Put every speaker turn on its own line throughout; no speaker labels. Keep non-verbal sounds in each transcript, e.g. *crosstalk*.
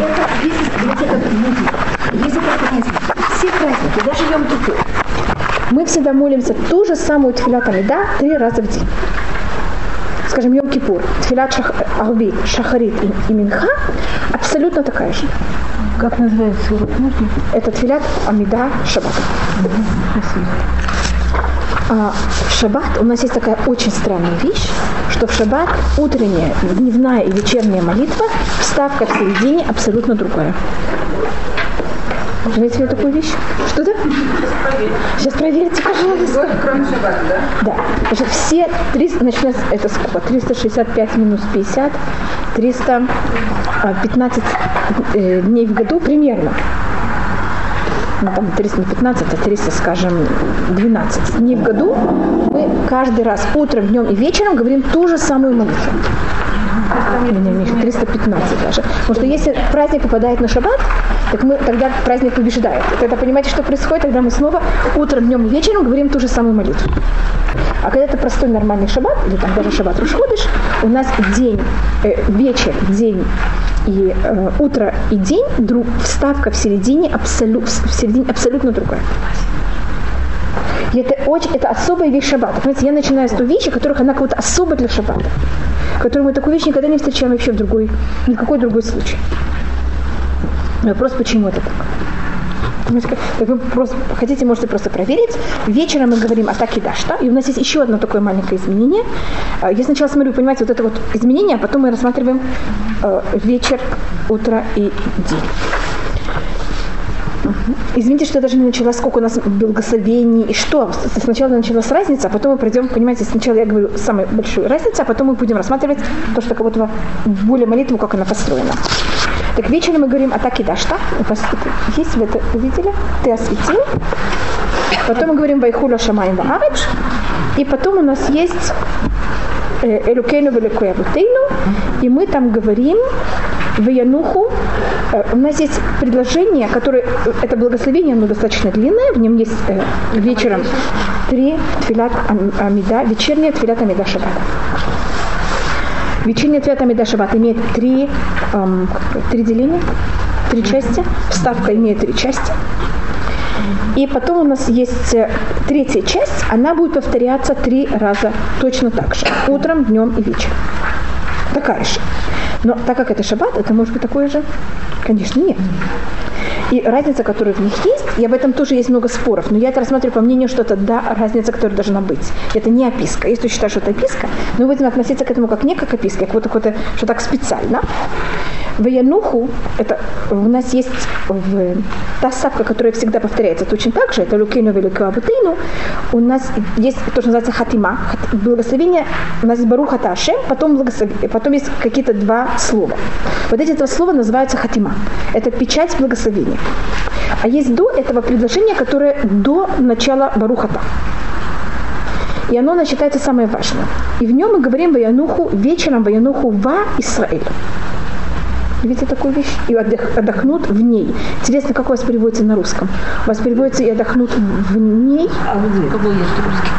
Это есть для тех, кто люди. Есть это праздники. Все праздники, даже Йом Кипур. Мы всегда молимся ту же самую тфилат Амида три раза в день. Скажем, Йом Кипур, тфилат шах, Арби, Шахарит и, и Минха абсолютно такая же.
Как называется урок?
Это тфилат Амида Шаббат.
Спасибо.
А в шаббат у нас есть такая очень странная вещь, что в шаббат утренняя, дневная и вечерняя молитва, вставка в середине абсолютно другая. Знаете ли такую вещь? Что да? Сейчас проверьте, пожалуйста.
Кроме шаббата, да?
Да. Значит, все 300, начиная с, это сколько? 365 минус 50, 315 э, дней в году примерно. Ну, там 315, а 300, скажем, 12 дней в году, мы каждый раз утром, днем и вечером говорим ту же самую молитву. Не, не, Миша, 315 даже. Потому что если праздник попадает на шаббат, так мы тогда праздник побеждает. И тогда понимаете, что происходит? Тогда мы снова утром, днем и вечером говорим ту же самую молитву. А когда это простой нормальный шаббат, или там даже шаббат Рушходыш, у нас день, э, вечер, день и э, утро и день, друг, вставка в середине, абсолю, в середине абсолютно другая. И это, очень, это особая вещь шаббата. Понимаете, я начинаю с той вещи, которых она как-то особо для шаббата. Которую мы такую вещь никогда не встречаем вообще в другой, ни в какой другой случай. Вопрос, почему это так? Так вы просто хотите, можете просто проверить. Вечером мы говорим о таки дашта, и у нас есть еще одно такое маленькое изменение. А, я сначала смотрю, понимаете, вот это вот изменение, а потом мы рассматриваем э, вечер, утро и день. Извините, что я даже не начала, сколько у нас благословений и что. Сначала началась разница, а потом мы пройдем, понимаете, сначала я говорю самую большую разницу, а потом мы будем рассматривать то, что как будто более молитву, как она построена. Так вечером мы говорим атаки дашта. Есть вы это увидели? Ты осветил. Потом мы говорим Вайхула Шамаем Ваарыч. И потом у нас есть Элюкейну Великуя И мы там говорим в Януху. У нас есть предложение, которое, это благословение, оно достаточно длинное, в нем есть э, вечером три тфилат амида, вечерняя тфилат амида шаббата. Вечерняя тфилат амида шаббат имеет три, эм, три деления, три части. Вставка имеет три части. И потом у нас есть э, третья часть, она будет повторяться три раза точно так же. Утром, днем и вечером. Такая же. Но так как это шаббат, это может быть такое же? Конечно, нет. И разница, которая в них есть, и об этом тоже есть много споров, но я это рассматриваю по мнению, что это да, разница, которая должна быть. Это не описка. Если считаю, что это описка, мы будем относиться к этому как не как описка, как вот, вот, что так специально. В Януху, это у нас есть в, та ставка, которая всегда повторяется точно так же, это Лукину Великую Абутейну, у нас есть то, что называется хатима, благословение, у нас есть Баруха Ташем, потом, благословение, потом есть какие-то два слова. Вот эти два слова называются хатима. Это печать благословения. А есть до этого предложения, которое до начала Барухата. И оно считается самое важное. И в нем мы говорим Ваянуху вечером Ваянуху ва Исраэль. Видите такую вещь? И отдох, отдохнут в ней. Интересно, как у вас переводится на русском? У вас переводится и отдохнут в ней?
А где? Кого есть русский?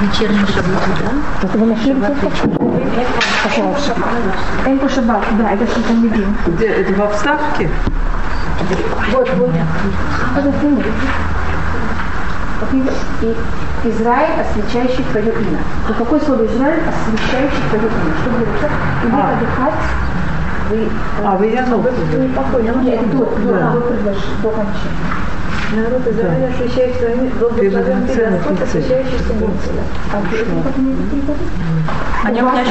Вечерний шаббат, да?
Это вы нашли Это шаббат, да, это что-то не
Где? Это во вставке?
Вот, вот. Израиль, освещающий твое имя. Но какое слово Израиль, освещающий твое имя? Что будет? И вы
а.
отдыхать, вы...
А, вы я
Вы покойно, нет, до, до, до, до кончины.
Народ Израиля, освящает своими благословен ты Господь, освящающий субботу. А
Они у меня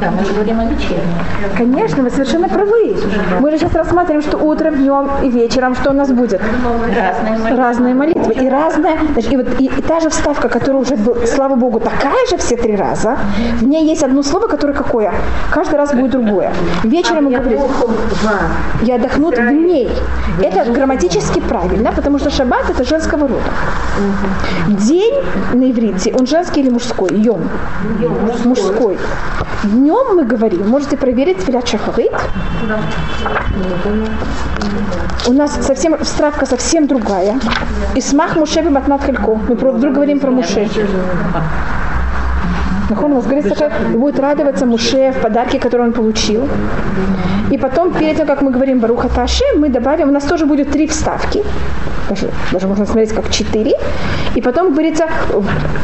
Да, мы же говорим о вечернем.
Конечно, вы совершенно правы. Мы же сейчас рассматриваем, что утром, днем и вечером, что у нас будет?
Разные молитвы.
Разные молитвы. И разная, значит, и, вот, и, и та же вставка, которая уже, была, слава Богу, такая же все три раза, в ней есть одно слово, которое какое? Каждый раз будет другое. Вечером мы говорим, я отдохнут в ней дней. Это грамматически правильно, потому что шаббат это женского рода. День на иврите, он женский или мужской? Йом. Мужской. Днем мы говорим, можете проверить Твилят Шахарит. У нас совсем стравка совсем другая. Исмах Мушеви Матнат Хелько. Мы вдруг говорим про Муше. Нахон, что будет радоваться Муше в подарке, который он получил. И потом, перед тем, как мы говорим Баруха Таши, мы добавим, у нас тоже будет три вставки. Даже, даже можно смотреть как четыре. И потом говорится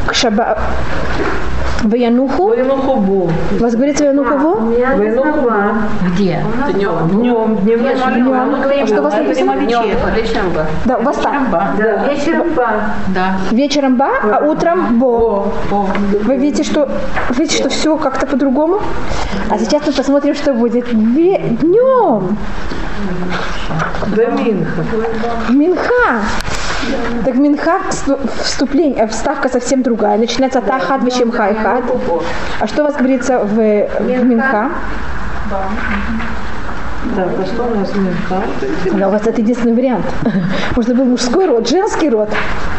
к шаба... Ваянуху.
Ваянуху бу.
У вас говорится Ваянуху во?
Ваянуху бу.
Где?
Днем. Днем. Дневной молитвы.
А что у вас написано?
Вечером бы.
Да, у вас так.
Да. Вечером ба.
Да.
Вечером בה, а утром בו. Вы видите, что, видите, что все как-то по-другому? А сейчас мы посмотрим, что будет днем.
До Минха.
Минха. Так Минха всту- вступление, э, вставка совсем другая. Начинается אתה אחד ושמך אחד. А что у вас говорится в, в Минха?
Так, а что у нас Минха?
Да, у вас это единственный вариант. *laughs* Можно был мужской род, женский род.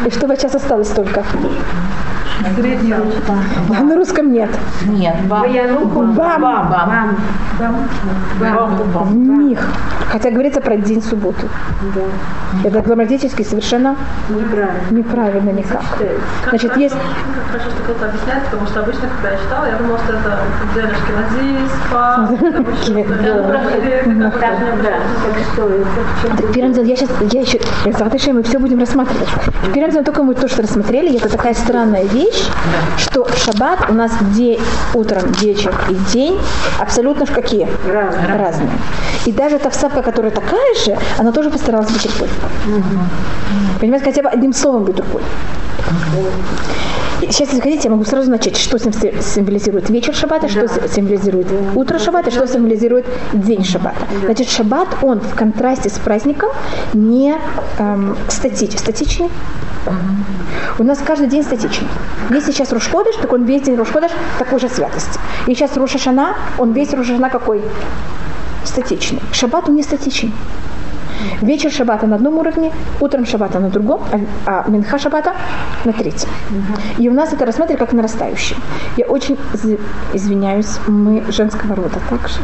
И что у вас сейчас осталось только?
Средний
А на русском нет.
Нет.
Ваянуху
Бам.
бам.
В них. Хотя говорится про день субботу. Это грамматически совершенно
Неправильно.
неправильно никак. Значит, есть...
Хорошо, что кто-то объясняет, потому что обычно, когда я читала, я думала, что это
это? В чем
Так, первым делом, я сейчас, я еще, Завтра мы все будем рассматривать. Первым делом, только мы то, что рассмотрели, это такая странная вещь, что в шаббат у нас день, утром, вечер и день абсолютно какие?
Разные.
Разные. И даже та вставка, которая такая же, она тоже постаралась быть другой. Понимаете, хотя бы одним словом быть другой. И Сейчас, если хотите, я могу сразу начать, что сим- символизирует вечер шаббата, что символизирует утро шаббата, что символизирует день шаббата. Значит, шаббат, он в контрасте с праздником не эм, стати- статичный. У нас каждый день статичный. Если сейчас Рушходыш, так он весь день Рушходыш такой же святости. И сейчас Рошашана, он весь Рошашана какой? Статичный. Шаббат он не статичный. Вечер шаббата на одном уровне, утром шаббата на другом, а, а минха шаббата на третьем. И у нас это рассматривали как нарастающее. Я очень из- извиняюсь, мы женского рода также.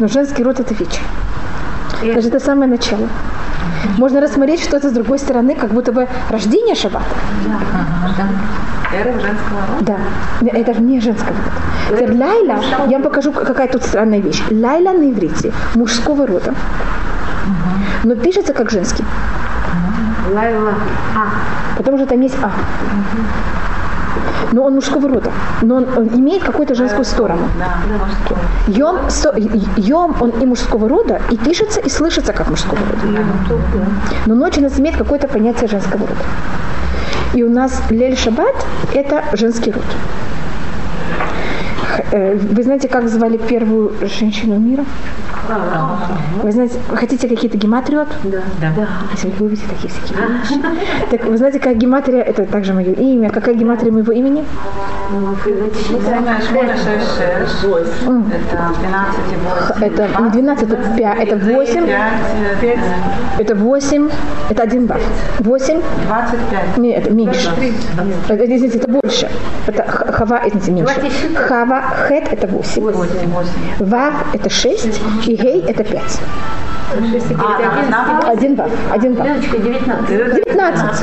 Но женский род это вечер. Даже это самое начало. Можно рассмотреть что-то с другой стороны, как будто бы рождение шаббата.
Эра женского рода.
Да, это же не женского рода. Теперь Лайла, я вам покажу, какая тут странная вещь. Лайла на иврите мужского рода, но пишется как женский,
Лайла. А.
потому что там есть А. Но он мужского рода, но он, он имеет какую-то женскую сторону. Йом, сто- йом, он и мужского рода, и пишется, и слышится как мужского рода. Но ночь у нас имеет какое-то понятие женского рода. И у нас Лель Шаббат – это женский род. Э, Вы знаете, как звали первую женщину мира? Вы знаете, хотите какие-то гематрию?
Да.
Если вы любите такие всякие вещи. Так вы знаете, как гематрия, это также мое имя. Какая гематрия моего имени?
Это 12 и 8.
Это не 12, это 5, это 8,
5,
это 8, это 1 баф. 8,
25.
нет, это меньше. Это, извините, это больше. Это хава, извините, меньше. Хава, хет это 8.
8, 8.
Вав это 6, и гей это 5. Один баф, один баф.
Леночка, 19.
19.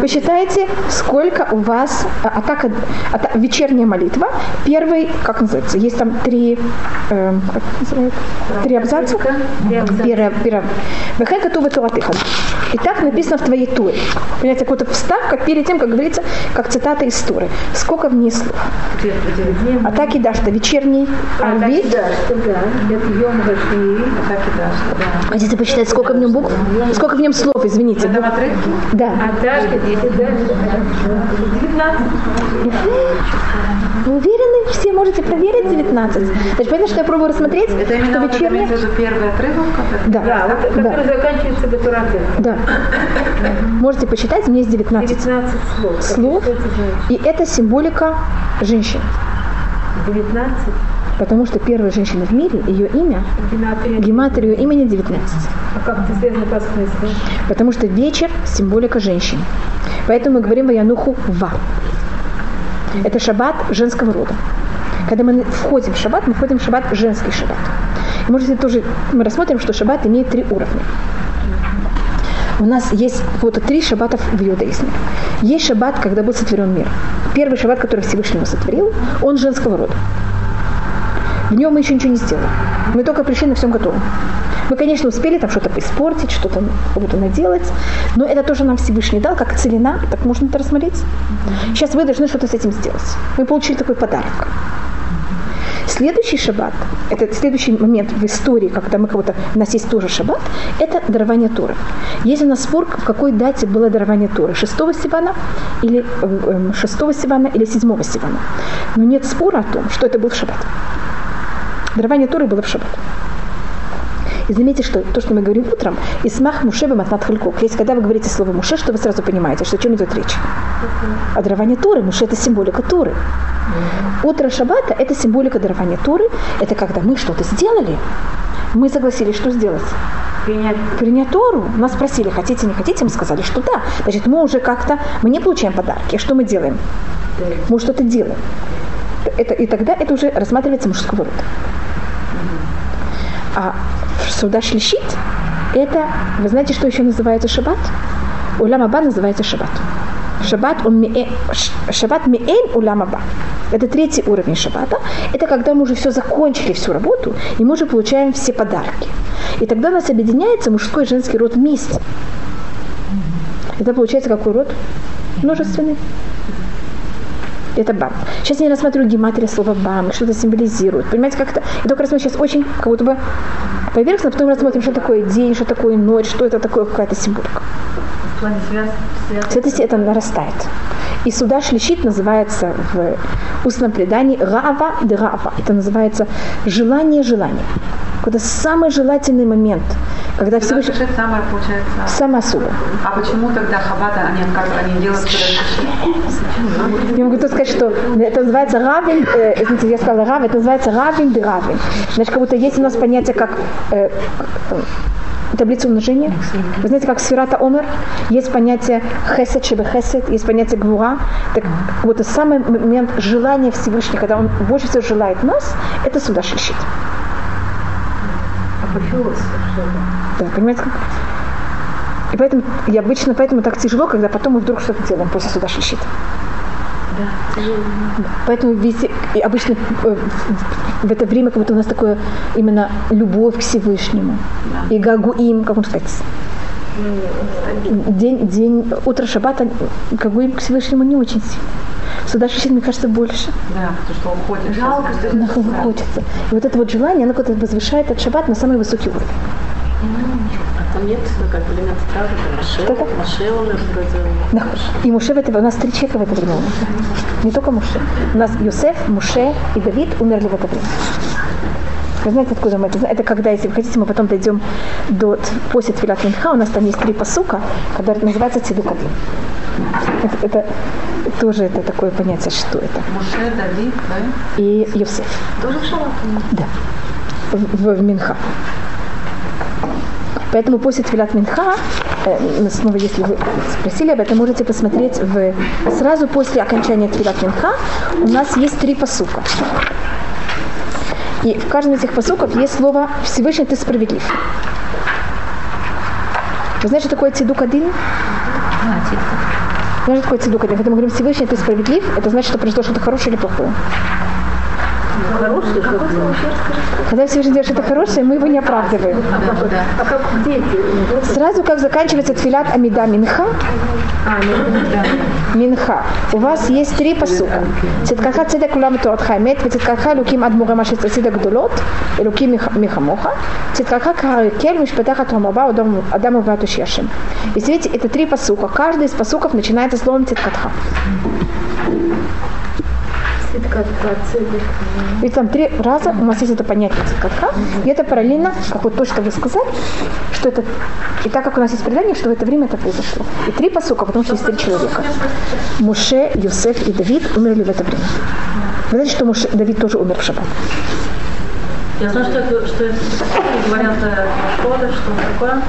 Вы считаете, сколько у вас а, атака, ата- вечерняя молитва? Первый, как называется? Есть там три, эм, как называют? Три абзаца. Первое. Вехай готовы туратыха. И так написано в твоей туре. Понимаете, какая-то вставка перед тем, как говорится, как цитата из туры. Сколько в ней слов? Атаки Дашта, вечерний арбит.
Да, что да. Это Йом Раши.
Так и да.
Хотите почитать, сколько в нем букв? Сколько в нем слов, извините.
Это в отрывке?
Да.
А Дашка 10 дальше. 19.
Вы уверены? Все можете проверить 19. Значит, понятно, что я пробую рассмотреть,
Это
что
именно вот это виду первый отрывок? который-
Да,
Да, вот,
да,
который заканчивается Батураты.
да. Можете почитать, у меня есть 19
19 слов.
Слов, и это символика женщин.
19.
Потому что первая женщина в мире, ее имя,
Гематрия.
ее имени 19.
А как это связано смыслу?
Потому что вечер – символика женщин. Поэтому мы говорим Ваянуху Ва. Это шаббат женского рода. Когда мы входим в шаббат, мы входим в шаббат женский шаббат. И может тоже мы рассмотрим, что шаббат имеет три уровня. у нас есть вот три шаббатов в иудаизме. Есть шаббат, когда был сотворен мир. Первый шаббат, который Всевышний сотворил, он женского рода. В нем мы еще ничего не сделали. Мы только пришли на всем готовом. Мы, конечно, успели там что-то испортить, что-то кого-то наделать, но это тоже нам Всевышний дал, как целина, так можно это рассмотреть. Сейчас вы должны что-то с этим сделать. Мы получили такой подарок. Следующий шаббат, это следующий момент в истории, когда мы кого-то, у нас есть тоже шаббат, это дарование Торы. Есть у нас спор, в какой дате было дарование Торы, 6 Сивана или 6 э, Сивана или 7 Сивана. Но нет спора о том, что это был шаббат. Дарование Торы было в шаббат. И заметьте, что то, что мы говорим утром, и смах Муше Матнат Халькок. Есть, когда вы говорите слово Муше, что вы сразу понимаете, что о чем идет речь. А дарование Торы, Муше это символика Торы. Утро Шаббата это символика дарования Торы. Это когда мы что-то сделали, мы согласились, что сделать? Принять. Принять Тору. Нас спросили, хотите, не хотите, мы сказали, что да. Значит, мы уже как-то, мы не получаем подарки. А что мы делаем? Мы что-то делаем. Это, и тогда это уже рассматривается мужского рода. А суда шлищит, это, вы знаете, что еще называется шаббат? Улам Аба называется шаббат. Шаббат, он миэ, шаббат миэн улам. Это третий уровень шаббата. Это когда мы уже все закончили, всю работу, и мы уже получаем все подарки. И тогда у нас объединяется мужской и женский род вместе. Это получается какой род? Множественный. Это бам. Сейчас я не рассматриваю гематрия слова бам, что это символизирует. Понимаете, как это? Я только рассматриваю сейчас очень как будто бы поверхностно, потом рассмотрим, что такое день, что такое ночь, что это такое, какая-то символика.
В плане связи,
связи. это нарастает. И сюда шлищит называется в устном предании рава де рава. Это называется желание желания. Это самый желательный момент, когда
все Всевышний... самое, получается...
Самое особо.
А почему тогда хабата они отказывают, они делают
Я могу тут сказать, что это называется равен, э, извините, я сказала равен, это называется равен де равен. Значит, как будто есть у нас понятие как э, таблицу умножения. Вы знаете, как сферата омер, есть понятие хесед, шебе хесед, есть понятие гвура. Так вот, самый момент желания Всевышнего, когда он больше всего желает нас, это сюда шлищит. Да, понимаете, как? И поэтому, и обычно поэтому так тяжело, когда потом мы вдруг что-то делаем после суда шлищит. Да, Поэтому везде, и обычно э, в это время как будто у нас такое именно любовь к Всевышнему. Да. И гагуим, как он сказать, день, день, утро шаббата гагуим к Всевышнему не очень сильно. Сюда чуть мне кажется, больше.
Да, потому что уходит.
Жалко, что это хочется. И вот это вот желание, оно как-то возвышает этот шаббат на самый высокий уровень.
А там нет как элемент стражи, Маше, Маше умер вроде.
И Муше в это, у нас три человека в это время Не только Муше. У нас Йосеф, Муше и Давид умерли в это время. Вы знаете, откуда мы это знаем? Это когда, если вы хотите, мы потом дойдем до, после Твилат Минха, у нас там есть три посука, которые называются Цидукадим. Это, это тоже это такое понятие, что это.
Муше, Давид, да?
И Йосеф.
Тоже в Шалат?
Да. В, в Минха. Поэтому после Твилат Минха, э, снова, если вы спросили об этом, можете посмотреть в, сразу после окончания Твилат Минха у нас есть три посука. И в каждом из этих посуков есть слово «Всевышний ты справедлив». Вы знаете, что такое цидук один? Что цидук один? Когда мы говорим «Всевышний ты справедлив», это значит, что произошло что-то хорошее или плохое. Когда все делает что-то хорошее, мы его не оправдываем. Сразу как заканчивается тфилат Амида Минха, Минха. У вас есть три посука. Циткаха цедек улам туат хаймет, циткаха луким адмура машет цедек дулот, луким михамоха, циткаха карикель мишпатаха томаба адаму вату шешим. И смотрите, это три посука. Каждый из посуков начинается словом циткатха. Ведь там три раза у нас есть это понятие циткатха, и это параллельно, как вот то, что вы сказали, что это, и так как у нас есть предание, что в это время это произошло. И три посука, потому что есть три человека. Муше, Юсеф и Давид умерли в это время. Вы знаете, что Муше, Давид тоже умер в шаббат?
Я знаю, что это, что это говорят шкода, что такое.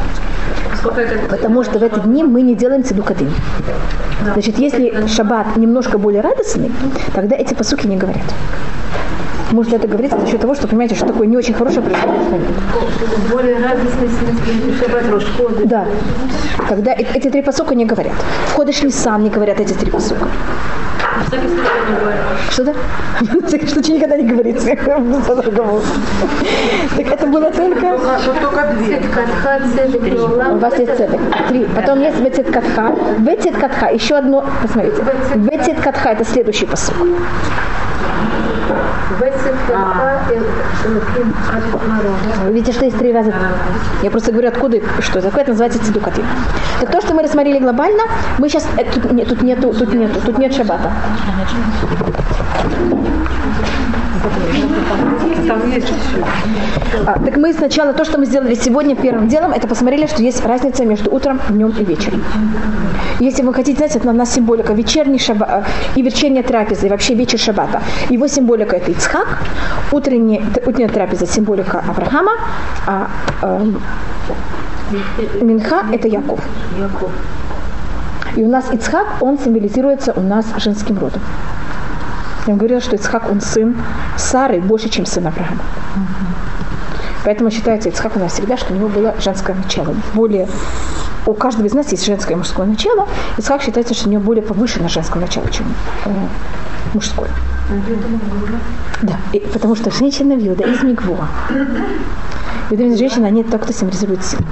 Потому что в эти дни мы не делаем цедукадым. Значит, если шаббат немножко более радостный, тогда эти посуки не говорят. Можно это говорить за счет того, что понимаете, что такое не очень хорошее происходит в момент.
Более радостный смысл.
Да. Когда э- эти три посока не говорят. Входишь Нисан не говорят эти три посока.
На всякий случай я не говорю.
Что-то? В случае никогда не говорится по-другому. *laughs* Так это было только...
Тут только две.
У вас есть цедек. Три. Потом есть вецет катха. Вецет катха. Еще одно. Посмотрите. Вецет катха это следующий посок. Видите, что есть три раза. Я просто говорю, откуда и что такое. Это называется цидукатим. Так то, что мы рассмотрели глобально, мы сейчас... э, тут, не- тут нету, тут нету, тут нет шабата.
Там есть еще.
А, так мы сначала, то, что мы сделали сегодня первым делом, это посмотрели, что есть разница между утром, днем и вечером. Если вы хотите знать, это у нас символика вечерний шаба, э, и вечерняя трапеза, и вообще вечер шабата. Его символика это Ицхак, утренняя, утренняя трапеза символика Авраама, а эм, Минха это Яков. И у нас Ицхак, он символизируется у нас женским родом. Вам говорила, что Ицхак, он сын Сары больше, чем сын Авраама. Поэтому считается Ицхак у нас всегда, что у него было женское начало. Более у каждого из нас есть женское и мужское начало. Ицхак считается, что у него более повышенное женское начало, чем э, мужское. Да, и потому что женщина в иудаизме гвуа. В иудаизме женщина, они это кто символизирует силу.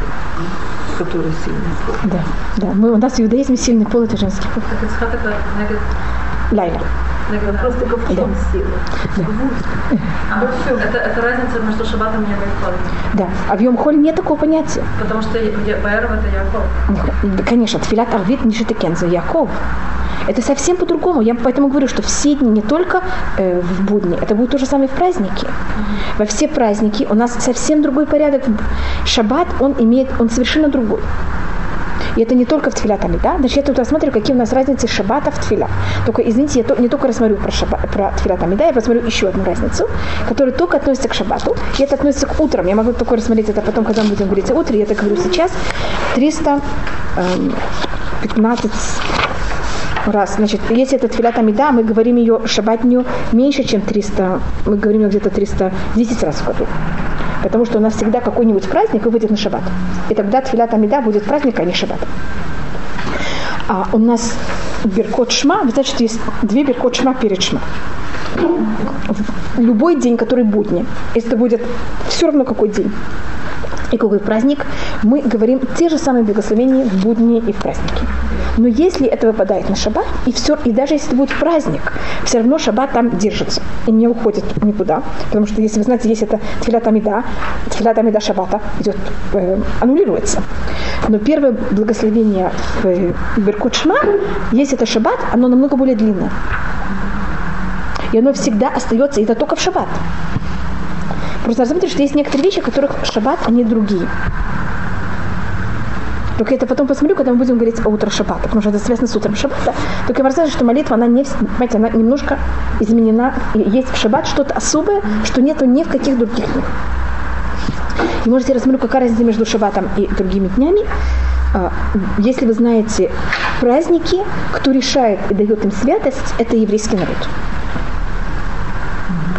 Который сильный.
Да, да. Мы, у нас в иудаизме сильный пол это женский пол.
Так Ицхак это негет,
Лайла.
негет.
Просто ковчег силы.
А, это, это разница между шабатом и Яков.
Да. А в Йом-Холь нет такого понятия.
Потому что Баэров это Яков.
Да, Конечно, тфилат арвит не шитекенза, Яков. Это совсем по-другому. Я поэтому говорю, что все дни не только э, в будни, это будет то же самое в праздники. Во все праздники у нас совсем другой порядок. Шаббат, он имеет, он совершенно другой. И это не только в тфилятами, да? Значит, я тут рассматриваю, какие у нас разницы шаббата в тфиля. Только, извините, я не только рассмотрю про, шаба, про тфилятами, да, я посмотрю еще одну разницу, которая только относится к шаббату. И это относится к утрам. Я могу только рассмотреть это потом, когда мы будем говорить о утре. Я это говорю сейчас. 315 раз. Значит, если это тфилят амида, мы говорим ее шабатню меньше, чем 300, мы говорим ее где-то 310 раз в году. Потому что у нас всегда какой-нибудь праздник выйдет на шаббат. И тогда тфилят амида будет праздник, а не шаббат. А у нас Беркот Шма, вы есть две Беркот Шма перед Шма. Любой день, который будни, если это будет все равно какой день, и какой праздник, мы говорим те же самые благословения в будни и в праздники. Но если это выпадает на шаббат, и все, и даже если это будет праздник, все равно шаббат там держится и не уходит никуда. Потому что, если вы знаете, если это тфилат амида, тфилат амида шаббата идет, э, аннулируется. Но первое благословение в Беркут Шма, если это шаббат, оно намного более длинное. И оно всегда остается, и это только в шаббат. Просто заметьте, что есть некоторые вещи, которых шаббат, они другие. Только это потом посмотрю, когда мы будем говорить о утро шаббата, потому что это связано с утром шаббата. Только я расскажу, что молитва, она не, понимаете, она немножко изменена. И есть в шаббат что-то особое, что нету ни в каких других днях. И можете рассмотреть, какая разница между шаббатом и другими днями. А, Если вы знаете праздники, кто решает и дает им святость, это еврейский народ.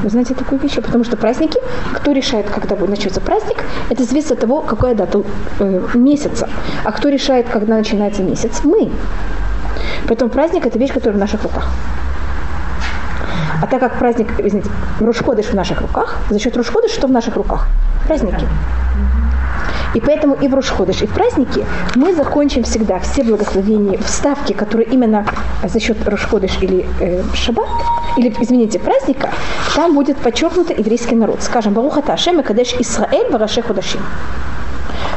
Вы знаете такую вещь? Потому что праздники, кто решает, когда будет начнется праздник, это зависит от того, какая дата э, месяца. А кто решает, когда начинается месяц? Мы. Поэтому праздник это вещь, которая в наших руках. А так как праздник, извините, Рушходыш в наших руках, за счет Рушходыш что в наших руках? Праздники. И поэтому и в Рушходыш, и в праздники мы закончим всегда все благословения, вставки, которые именно за счет Рушходыш или э, Шаббат, или, извините, праздника, там будет подчеркнут еврейский народ. Скажем, Барухата Ашем и Кадеш Исраэль Бараше Худашим.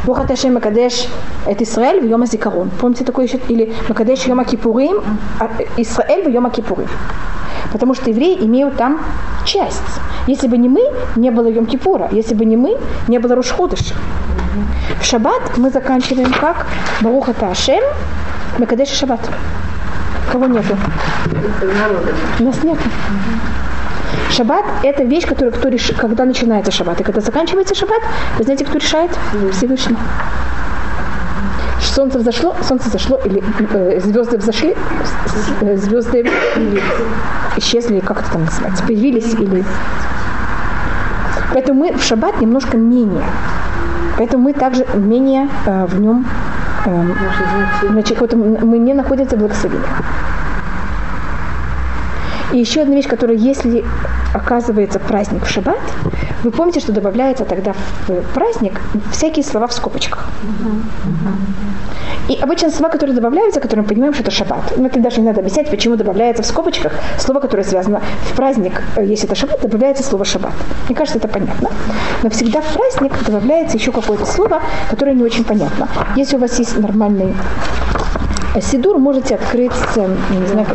Барухата Ашем и Кадеш это Израиль в Йома Зикарон. Помните такое еще? Или Макадеш Йома Кипурим, а, Израиль в Йома Кипурим. Потому что евреи имеют там часть. Если бы не мы, не было Йом-Кипура. Если бы не мы, не было Рушходыша. Шаббат мы заканчиваем как Баруха Ашем, Мекадеш и Шаббат. Кого нету? У нас нету. Шаббат – это вещь, которую кто решит, когда начинается шаббат. И когда заканчивается шаббат, вы знаете, кто решает? Всевышний. Солнце взошло, солнце зашло, или э, звезды взошли, э, звезды исчезли, как это там называется, появились или Поэтому мы в шаббат немножко менее. Поэтому мы также менее э, в нем, э, значит, вот мы не находимся в благословении. И еще одна вещь, которая, если оказывается праздник в шаббат, вы помните, что добавляется тогда в праздник всякие слова в скобочках. И обычно слова, которые добавляются, которые мы понимаем, что это шаббат. Но это даже не надо объяснять, почему добавляется в скобочках слово, которое связано в праздник, э, если это шаббат, добавляется слово шаббат. Мне кажется, это понятно. Но всегда в праздник добавляется еще какое-то слово, которое не очень понятно. Если у вас есть нормальный Сидур можете открыть, э, не знаю,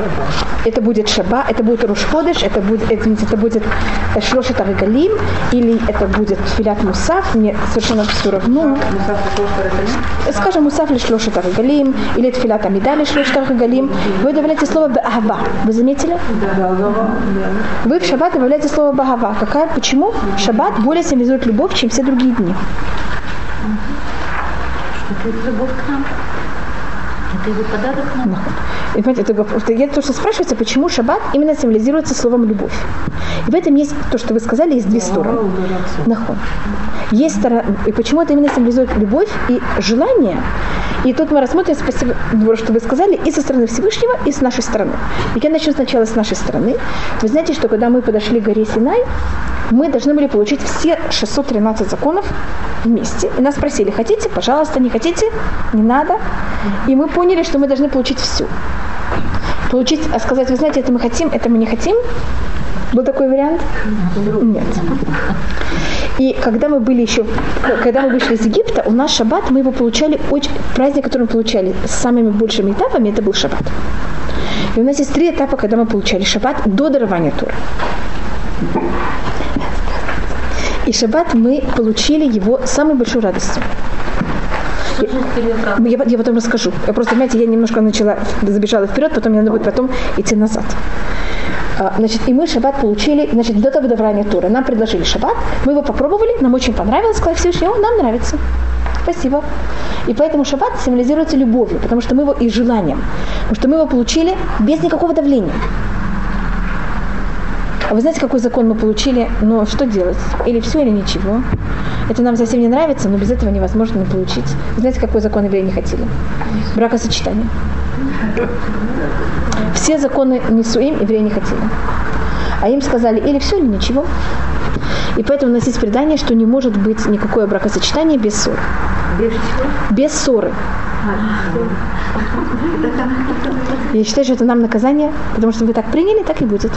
это будет Шаба, это будет Рушходыш, это будет, извините, это будет Шлошет Аригалим, или это будет Филят Мусав, мне совершенно все равно. Скажем, Мусав ли Шлошет Аригалим, или это Филят Амидали Шлошет Аригалим. Вы добавляете слово Бахава. Вы заметили? Вы в Шаббат добавляете слово Бахава. Какая? Почему? Шаббат более символизирует любовь, чем все другие дни.
Это любовь к нам. Это его подарок нам.
И, понимаете, это, это, я то, что спрашивается, почему шаббат именно символизируется словом любовь. И в этом есть то, что вы сказали, есть две стороны. Нахон. Есть сторона, и почему это именно символизирует любовь и желание. И тут мы рассмотрим, спасибо, что вы сказали, и со стороны Всевышнего, и с нашей стороны. И я начну сначала с нашей стороны. Вы знаете, что когда мы подошли к горе Синай, мы должны были получить все 613 законов вместе. И нас спросили, хотите, пожалуйста, не хотите, не надо. И мы поняли, что мы должны получить всю. Получить, а сказать, вы знаете, это мы хотим, это мы не хотим. Был такой вариант? Нет. И когда мы были еще, когда мы вышли из Египта, у нас шаббат, мы его получали, очень, праздник, который мы получали с самыми большими этапами, это был шаббат. И у нас есть три этапа, когда мы получали шаббат до дарования тура. И шаббат мы получили его самой большой радостью. Я, я потом расскажу. Я просто, понимаете, я немножко начала, забежала вперед, потом мне надо будет потом идти назад. А, значит, и мы шаббат получили, значит, до того даврания Тура. Нам предложили шаббат, мы его попробовали, нам очень понравилось, сказали Всевышний, нам нравится. Спасибо. И поэтому шаббат символизируется любовью, потому что мы его и желанием. Потому что мы его получили без никакого давления. А вы знаете, какой закон мы получили? Но что делать? Или все, или ничего. Это нам совсем не нравится, но без этого невозможно не получить. Вы знаете, какой закон евреи не хотели? Бракосочетание. Все законы Несуим евреи не хотели. А им сказали или все, или ничего. И поэтому у нас есть предание, что не может быть никакое бракосочетание без ссоры. Без Без ссоры. Я считаю, что это нам наказание, потому что вы так приняли, так и будет.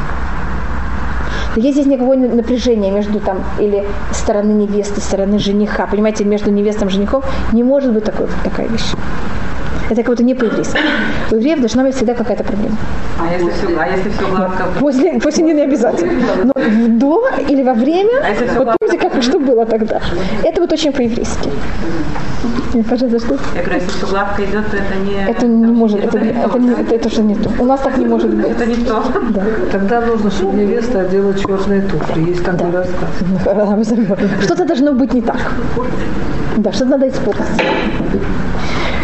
Есть никакого напряжения между там или стороны невесты, стороны жениха, понимаете, между невестом и женихом, не может быть такой, такая вещь. Это как будто не по-еврейски. У евреев должна быть всегда какая-то проблема.
А если все, а если все гладко?
После, после не обязательно. Но до или во время, а вот помните, как, что было тогда. Это вот очень по-еврейски.
Пожалуйста, что? Я говорю, если все гладко идет, то это не...
Это не может, это, это, это, не, это, это же не то. У нас так не может быть.
Это не то.
Да.
Тогда нужно, чтобы невеста одела черные туфли. Есть такой да. рассказ.
Что-то должно быть не так. Да, что-то надо испортить.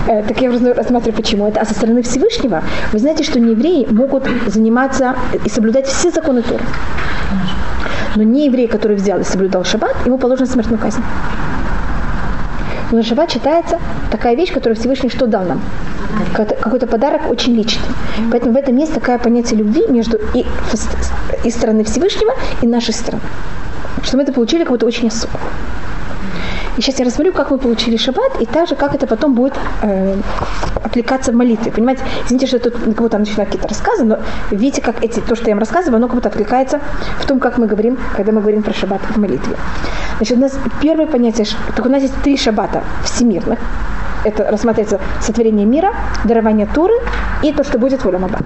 Э, так я рассматриваю, почему это. А со стороны Всевышнего, вы знаете, что неевреи могут заниматься и соблюдать все законы Торы. Но не еврей, который взял и соблюдал шаббат, ему положена смертная казнь. Но на шаббат считается такая вещь, которую Всевышний что дал нам? Какой-то подарок очень личный. Поэтому в этом есть такое понятие любви между и, и стороны Всевышнего, и нашей стороны. Что мы это получили как-то очень особо. И сейчас я рассмотрю, как мы получили шаббат, и также, как это потом будет э, отвлекаться в молитве. Понимаете, извините, что я тут как будто начинаю какие-то рассказы, но видите, как эти, то, что я вам рассказываю, оно как будто отвлекается в том, как мы говорим, когда мы говорим про шаббат в молитве. Значит, у нас первое понятие, так у нас есть три шаббата всемирных. Это рассматривается сотворение мира, дарование Туры и то, что будет в Уламаба.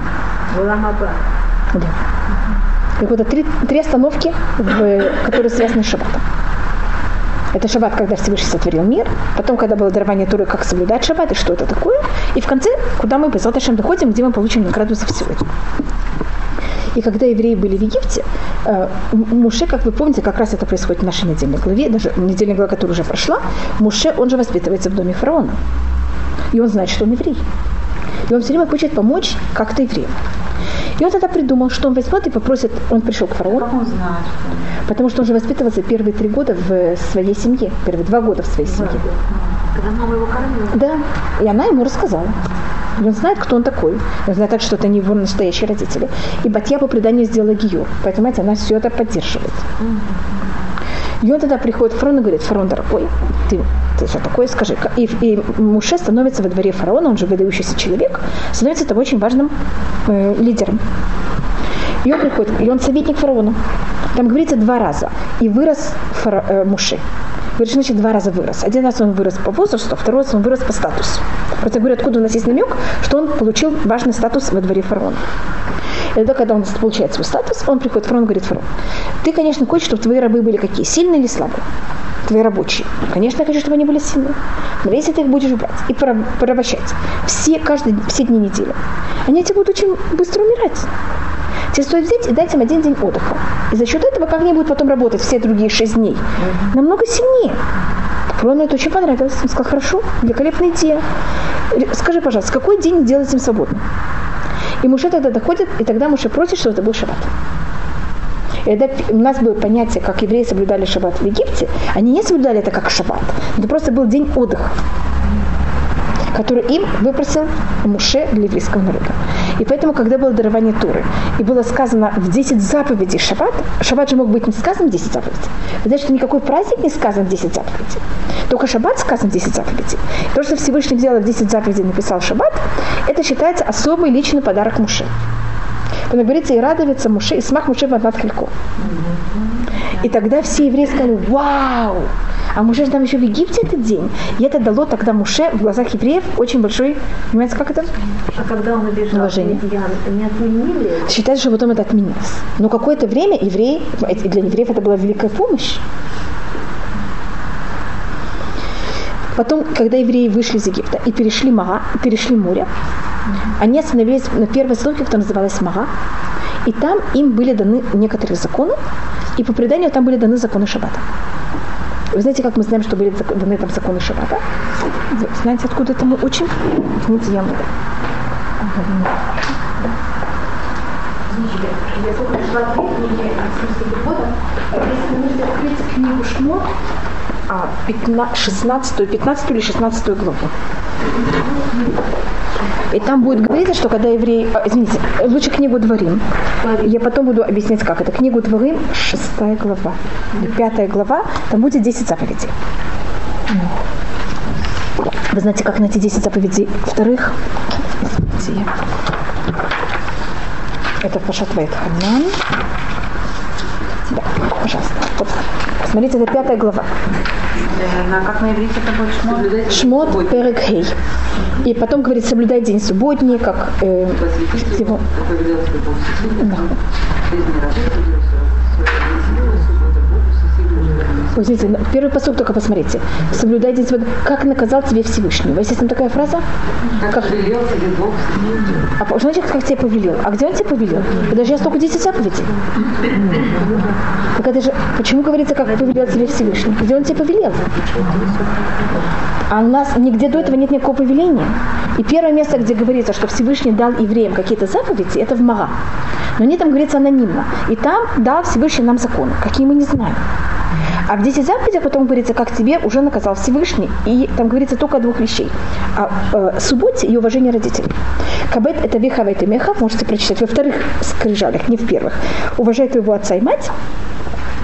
Уламаба.
Да. Так вот, три, три остановки, в, которые связаны с шаббатом. Это шаббат, когда Всевышний сотворил мир. Потом, когда было дарование Туры, как соблюдать шаббат и что это такое. И в конце, куда мы, без Аташем, доходим, где мы получим награду за все это. И когда евреи были в Египте, э, Муше, как вы помните, как раз это происходит в нашей недельной главе, даже недельная глава, которая уже прошла, Муше, он же воспитывается в доме фараона. И он знает, что он еврей. И он все время хочет помочь как-то евреям. И он тогда придумал, что он возьмет и попросит, он пришел к фараону.
Как он знает, что
Потому что он же воспитывался первые три года в своей семье, первые два года в своей семье.
Когда мама его кормила.
Да, и она ему рассказала. И он знает, кто он такой. Он знает так, что это не его настоящие родители. И Батья по преданию сделала Гиюр. Поэтому, понимаете, она все это поддерживает. И он тогда приходит к фараону и говорит, фараон, дорогой, ты, ты что такое, скажи. И, и Муше становится во дворе фараона, он же выдающийся человек, становится там очень важным э, лидером. И он приходит, и он советник фараона. Там говорится два раза. И вырос фара, э, Муше. Говорит, значит, два раза вырос. Один раз он вырос по возрасту, второй раз он вырос по статусу. Просто говорю, откуда у нас есть намек, что он получил важный статус во дворе фараона. И тогда, когда он получает свой статус, он приходит к фараону и говорит, фараон, ты, конечно, хочешь, чтобы твои рабы были какие, сильные или слабые? Твои рабочие. Конечно, я хочу, чтобы они были сильные. Но если ты их будешь брать и порабощать все, каждый, все дни недели, они тебе будут очень быстро умирать. Тебе стоит взять и дать им один день отдыха. И за счет этого, как они будут потом работать все другие шесть дней, намного сильнее. Фараону это очень понравилось. Он сказал, хорошо, великолепная идея. Скажи, пожалуйста, какой день делать им свободным? И Муше тогда доходит, и тогда Муше просит, чтобы это был шаббат. И когда у нас было понятие, как евреи соблюдали шаббат в Египте, они не соблюдали это как шаббат. Это просто был день отдыха который им выпросил Муше для еврейского народа. И поэтому, когда было дарование Туры, и было сказано в 10 заповедей Шаббат, Шаббат же мог быть не сказан в 10 заповедей. Вы знаете, что никакой праздник не сказан в 10 заповедей. Только Шаббат сказан в 10 заповедей. То, что Всевышний взял в 10 заповедей и написал Шаббат, это считается особый личный подарок Муше. Он говорится, и радуется Муше, и смах Муше в над И тогда все евреи сказали, вау, а Муше же там еще в Египте этот день. И это дало тогда Муше в глазах евреев очень большой, понимаете, как это?
А когда он обижал
Уважение.
не отменили?
Считается, что потом это отменилось. Но какое-то время евреи, для евреев это была великая помощь. Потом, когда евреи вышли из Египта и перешли Мага, перешли море, они остановились на первой остановке, которая называлась Мага, и там им были даны некоторые законы, и по преданию там были даны законы Шаббата. Вы знаете, как мы знаем, что были даны там законы Шаббата? Знаете, откуда это мы учим? Извините, я только пришла к книге перевода. Если вы можете открыть книгу Шмот, а, 15, 16, 15 или 16 главу. И там будет говориться, что когда евреи... А, извините, лучше книгу Дворим. Я потом буду объяснять, как это. Книгу Дворим, шестая глава. Пятая глава, там будет 10 заповедей. Вы знаете, как найти 10 заповедей вторых? Извините. Это Пашат Вайтханан. Да, пожалуйста. Вот. Смотрите, это пятая глава.
Как на иврите это будет шмот?
Шмот Перек И потом говорит, соблюдай день субботний, как э, всего. Да. Возьмите, первый посыл только посмотрите. Соблюдайте, как наказал тебе Всевышний. У вас есть там такая фраза?
Как, как повелел тебе Бог.
А знаете, как тебе повелел? А где он тебе повелел? Подожди, я столько 10 заповедей. Так это же, почему говорится, как повелел тебе Всевышний? Где он тебе повелел? А у нас нигде до этого нет никакого повеления. И первое место, где говорится, что Всевышний дал евреям какие-то заповеди, это в Мага. Но они там говорится анонимно. И там дал Всевышний нам законы, какие мы не знаем. А в 10 заповедях потом говорится, как тебе уже наказал Всевышний. И там говорится только о двух вещей. О э, субботе и уважении родителей. Кабет – это веха и меха, можете прочитать во вторых скрижалях, не в первых. Уважай твоего отца и мать,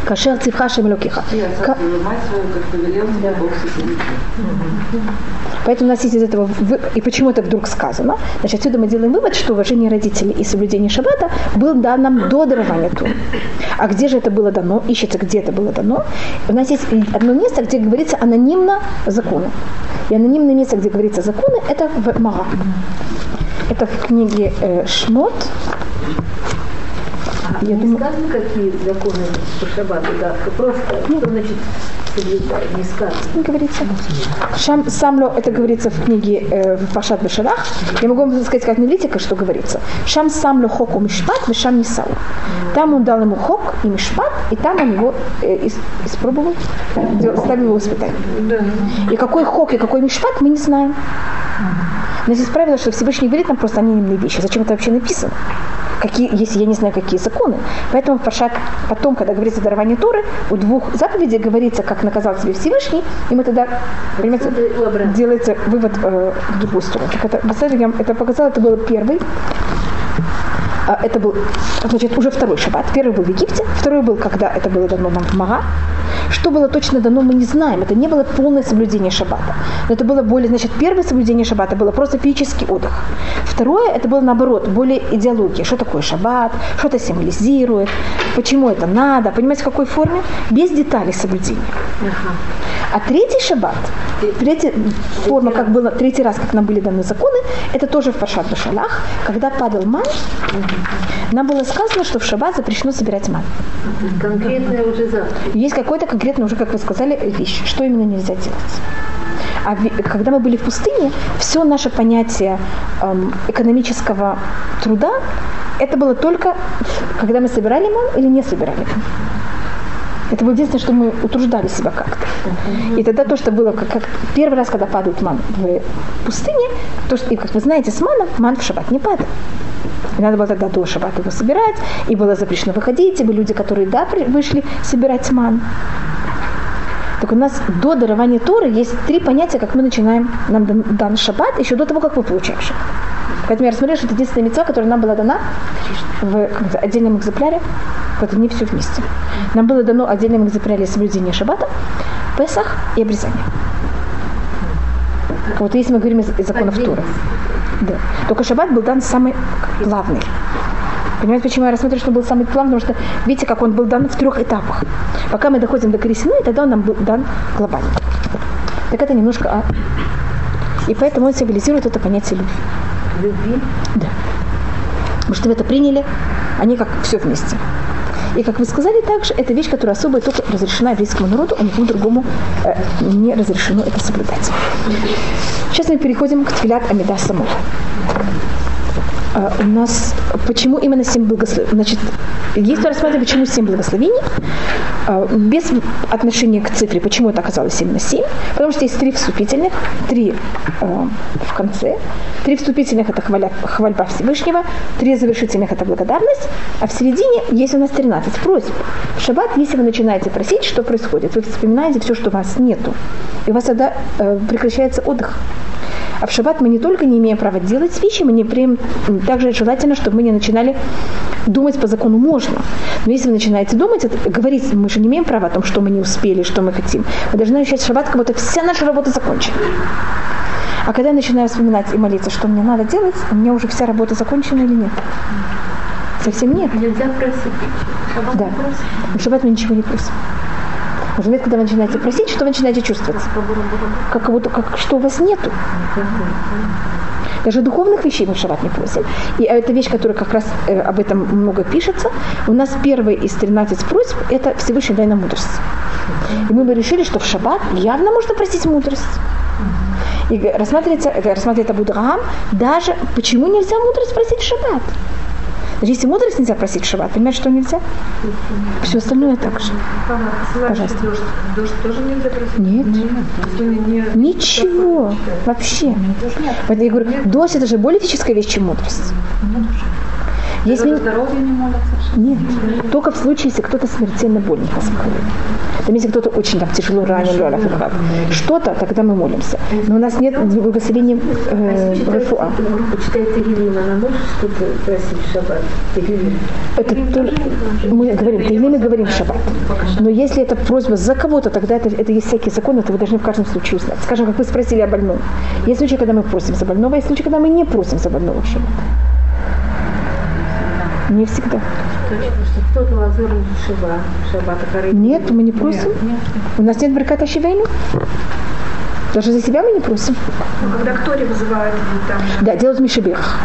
Кашер цивха мелокиха. Поэтому у нас есть из этого, и почему это вдруг сказано, значит, отсюда мы делаем вывод, что уважение родителей и соблюдение шаббата был дан нам до дарования Ту. А где же это было дано? Ищется, где это было дано. У нас есть одно место, где говорится анонимно законы. И анонимное место, где говорится законы, это в Мага. Это в книге э, Шмот,
а я не думаю... сказано, какие законы по шаббату, да, просто, что значит не сказано.
Не говорится. Шам, самло, это говорится в книге э, в Пашат Бешалах. Я могу вам сказать как аналитика, что говорится. Шам самло хоку мишпат, вешам мисау. Там он дал ему хок и мишпат, и там он его э, испробовал, ставил его испытание. И какой хок и какой мишпат, мы не знаем. Но здесь правило, что Всевышний говорит нам просто анонимные вещи. Зачем это вообще написано? Какие, если я не знаю, какие законы. Поэтому Пашат, потом, когда говорится о даровании Торы, у двух заповедей говорится, как наказал себе Всевышний, и мы тогда, понимаете, делается вывод э, в другую сторону. Так это, это показал, это был первый это был, значит, уже второй шаббат. Первый был в Египте, второй был, когда это было дано нам в Мага. Что было точно дано, мы не знаем. Это не было полное соблюдение шаббата. Но это было более, значит, первое соблюдение шаббата было просто физический отдых. Второе, это было наоборот, более идеология. Что такое шаббат, что это символизирует, почему это надо, понимаете, в какой форме? Без деталей соблюдения. А третий шаббат, третья форма, как было, третий раз, как нам были даны законы, это тоже в Пашат Башалах, когда падал ман, нам было сказано, что в шаббат запрещено собирать ман.
Конкретная уже завтра.
Есть какой-то конкретный, уже, как вы сказали, вещь, что именно нельзя делать. А когда мы были в пустыне, все наше понятие эм, экономического труда, это было только, когда мы собирали ман или не собирали ман. Это было единственное, что мы утруждали себя как-то. И тогда то, что было как, как первый раз, когда падает ман в пустыне, то, что, и как вы знаете, с маном ман в шаббат не падает. И надо было тогда до шаббата его собирать, и было запрещено выходить, и были люди, которые, да, вышли собирать ман. Так у нас до дарования Торы есть три понятия, как мы начинаем нам дан шаббат, еще до того, как мы получаем шаббат. Поэтому я рассмотрела, что это единственная мецва, которая нам была дана в отдельном экземпляре. Вот не все вместе. Нам было дано отдельном экземпляре соблюдение шаббата, Песах и обрезание. Вот если мы говорим из, из законов Торы. Да. Только шаббат был дан самый главный. Понимаете, почему я рассмотрю, что был самый главный? Потому что видите, как он был дан в трех этапах. Пока мы доходим до Корисины, тогда он нам был дан глобально. Так это немножко... А... И поэтому он символизирует это понятие любви.
Любви?
Да. Потому что вы это приняли, они как все вместе. И, как вы сказали, также это вещь, которая особо только разрешена еврейскому народу, а никому другому э, не разрешено это соблюдать. Сейчас мы переходим к Твилят Амида Самова. А, у нас, почему именно семь благословений? Значит, если рассматривать, почему семь благословений, а, без отношения к цифре, почему это оказалось именно семь, потому что есть три вступительных, три э, в конце, три вступительных это хваля, хвальба Всевышнего, три завершительных это благодарность, а в середине есть у нас 13 просьб. В шаббат, если вы начинаете просить, что происходит? Вы вспоминаете все, что у вас нету, и у вас тогда э, прекращается отдых. А в шаббат мы не только не имеем права делать вещи, мы не имеем также желательно, чтобы мы не начинали думать по закону можно. Но если вы начинаете думать, это, говорить, мы же не имеем права о том, что мы не успели, что мы хотим. Мы должны начать шаббат, как будто вся наша работа закончена. А когда я начинаю вспоминать и молиться, что мне надо делать, у меня уже вся работа закончена или нет? Совсем нет.
Нельзя просить.
Шаббат да. В шаббат мы ничего не просим. Например, когда вы начинаете просить, что вы начинаете чувствовать? Как будто, как, что у вас нету. Даже духовных вещей мы в шаббат не просим. И это вещь, которая как раз э, об этом много пишется. У нас первый из 13 просьб – это Всевышний дай нам мудрость. И мы бы решили, что в шаббат явно можно просить мудрость. И рассматривается, рассматривает Абу Драгам, даже почему нельзя мудрость просить в шаббат. Если мудрость нельзя просить в шаббат, понимаешь, что нельзя? Все остальное так же. Пожалуйста.
Дождь, дождь тоже нельзя просить?
Нет.
Нет.
Ничего. Вообще. Поэтому я говорю, дождь это же более физическая вещь, чем мудрость.
Если ми... здоровье не молятся?
Нет. Только в случае, если кто-то смертельно болен, Там, если кто-то очень там, тяжело ранен, что-то, тогда мы молимся. Но у нас нет благословения э,
просить в шаббат?
Это только, мы говорим, Тегилим мы говорим шаббат. Но если это просьба за кого-то, тогда это, это есть всякие законы, это вы должны в каждом случае узнать. Скажем, как вы спросили о больном. Есть случаи, когда мы просим за больного, есть случаи, когда мы не просим за больного в шаббат. Не всегда.
Кто-то шаббата
Нет, мы не просим. Нет, нет. У нас нет бриката шивейну. Даже за себя мы не просим.
Но когда кто вызывает там...
Да, делают мишебех.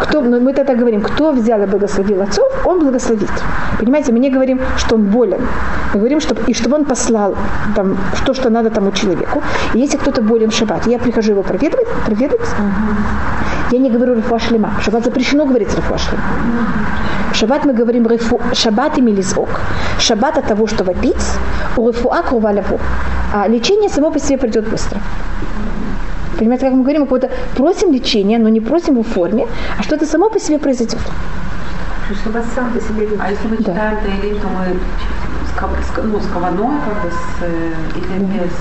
Кто, ну, мы тогда говорим, кто взял и благословил отцов, он благословит. Понимаете, мы не говорим, что он болен. Мы говорим, что, и чтобы он послал там, то, что надо тому человеку. И если кто-то болен в шаббат, я прихожу его проведывать, проведать, uh-huh. Я не говорю рифуа шлема. В шаббат запрещено говорить рифуа шлема. В шаббат мы говорим рифу, шаббат и милизок. Шаббат от того, что вопить, у рифуа крува А лечение само по себе придет быстро. Понимаете, как мы говорим, мы кого-то просим лечения, но не просим в форме, а что-то само по себе произойдет.
Шаббат сам по себе
А если мы
Да.
читаем Таилим, то мы с, ну, с кованой, как бы, с, э, или без...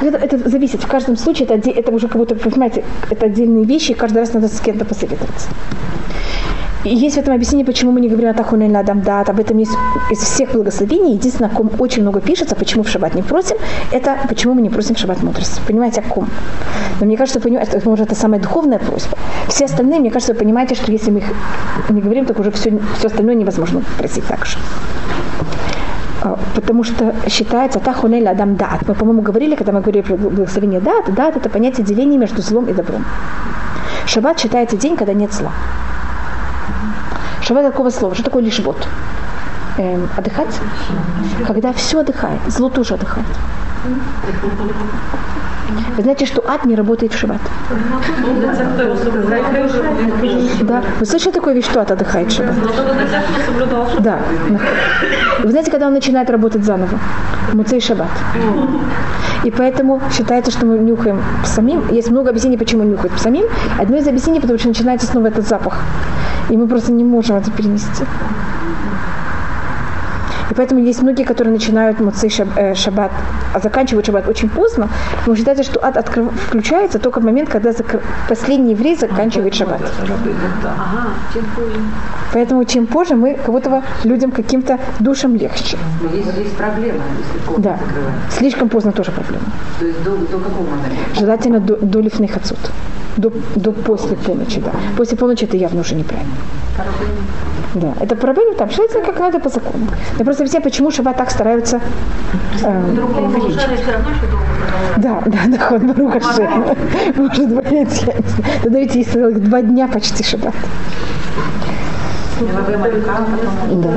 Это, это зависит. В каждом случае это, это уже как будто, понимаете, это отдельные вещи, и каждый раз надо с кем-то посоветоваться. И есть в этом объяснение, почему мы не говорим о Тахуне Ладам Дат. Об этом есть из всех благословений. Единственное, о ком очень много пишется, почему в шаббат не просим, это почему мы не просим в шаббат мудрости. Понимаете, о ком? Но мне кажется, понимаете, это, может, это самая духовная просьба. Все остальные, мне кажется, вы понимаете, что если мы их не говорим, так уже все, все остальное невозможно просить так же. А, Потому что считается тахунель адам дат. Мы, по-моему, говорили, когда мы говорили про благословение дат, дат это понятие деления между злом и добром. Шаббат считается день, когда нет зла. Шаббат такого слова. Что такое лишь вот? Эм, отдыхать? Когда все отдыхает, зло тоже отдыхает. Вы знаете, что ад не работает в шаббат? Да. Вы слышали такую вещь, что ад отдыхает в шаббат. Да. Вы знаете, когда он начинает работать заново? Муцей шаббат. И поэтому считается, что мы нюхаем самим. Есть много объяснений, почему нюхают самим. Одно из объяснений, потому что начинается снова этот запах. И мы просто не можем это перенести. И поэтому есть многие, которые начинают муцей шаб- э, шаббат, а заканчивают шаббат очень поздно, но считается, что ад открыв- включается только в момент, когда закр- последний еврей заканчивает шаббат.
Ага, чем позже.
Поэтому чем позже мы как будто людям каким-то душам легче.
Но есть, есть проблема, если поздно
Да.
закрывать.
Слишком поздно тоже проблема.
То есть до, до какого момента?
Желательно до, до лифных отцов. До, до после полночи, да. После полночи это явно уже неправильно. Да, это проблема там, желательно как надо по закону. Я просто объясняю, почему шаббат так стараются э, увеличить. Да, да, да, ход Баруха. Может быть, я не знаю. Тогда ведь есть целых два дня почти шаббат. Да,